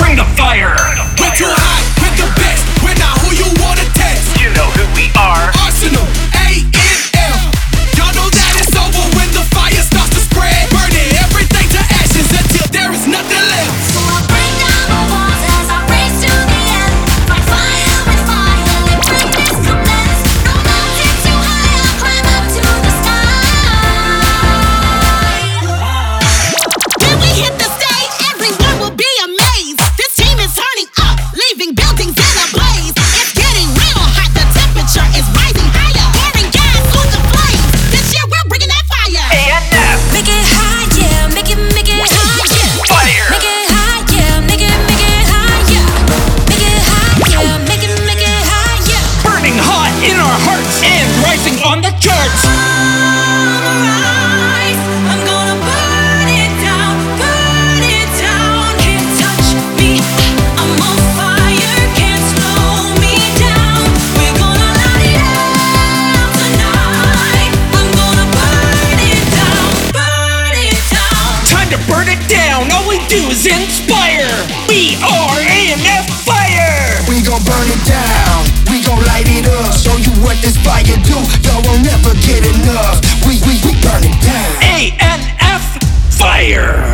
Bring the fire! to burn it down. All we do is inspire. We are ANF Fire. We gon' burn it down. We gon' light it up. Show you what this fire do. Y'all will never get enough. We we we burn it down. ANF Fire.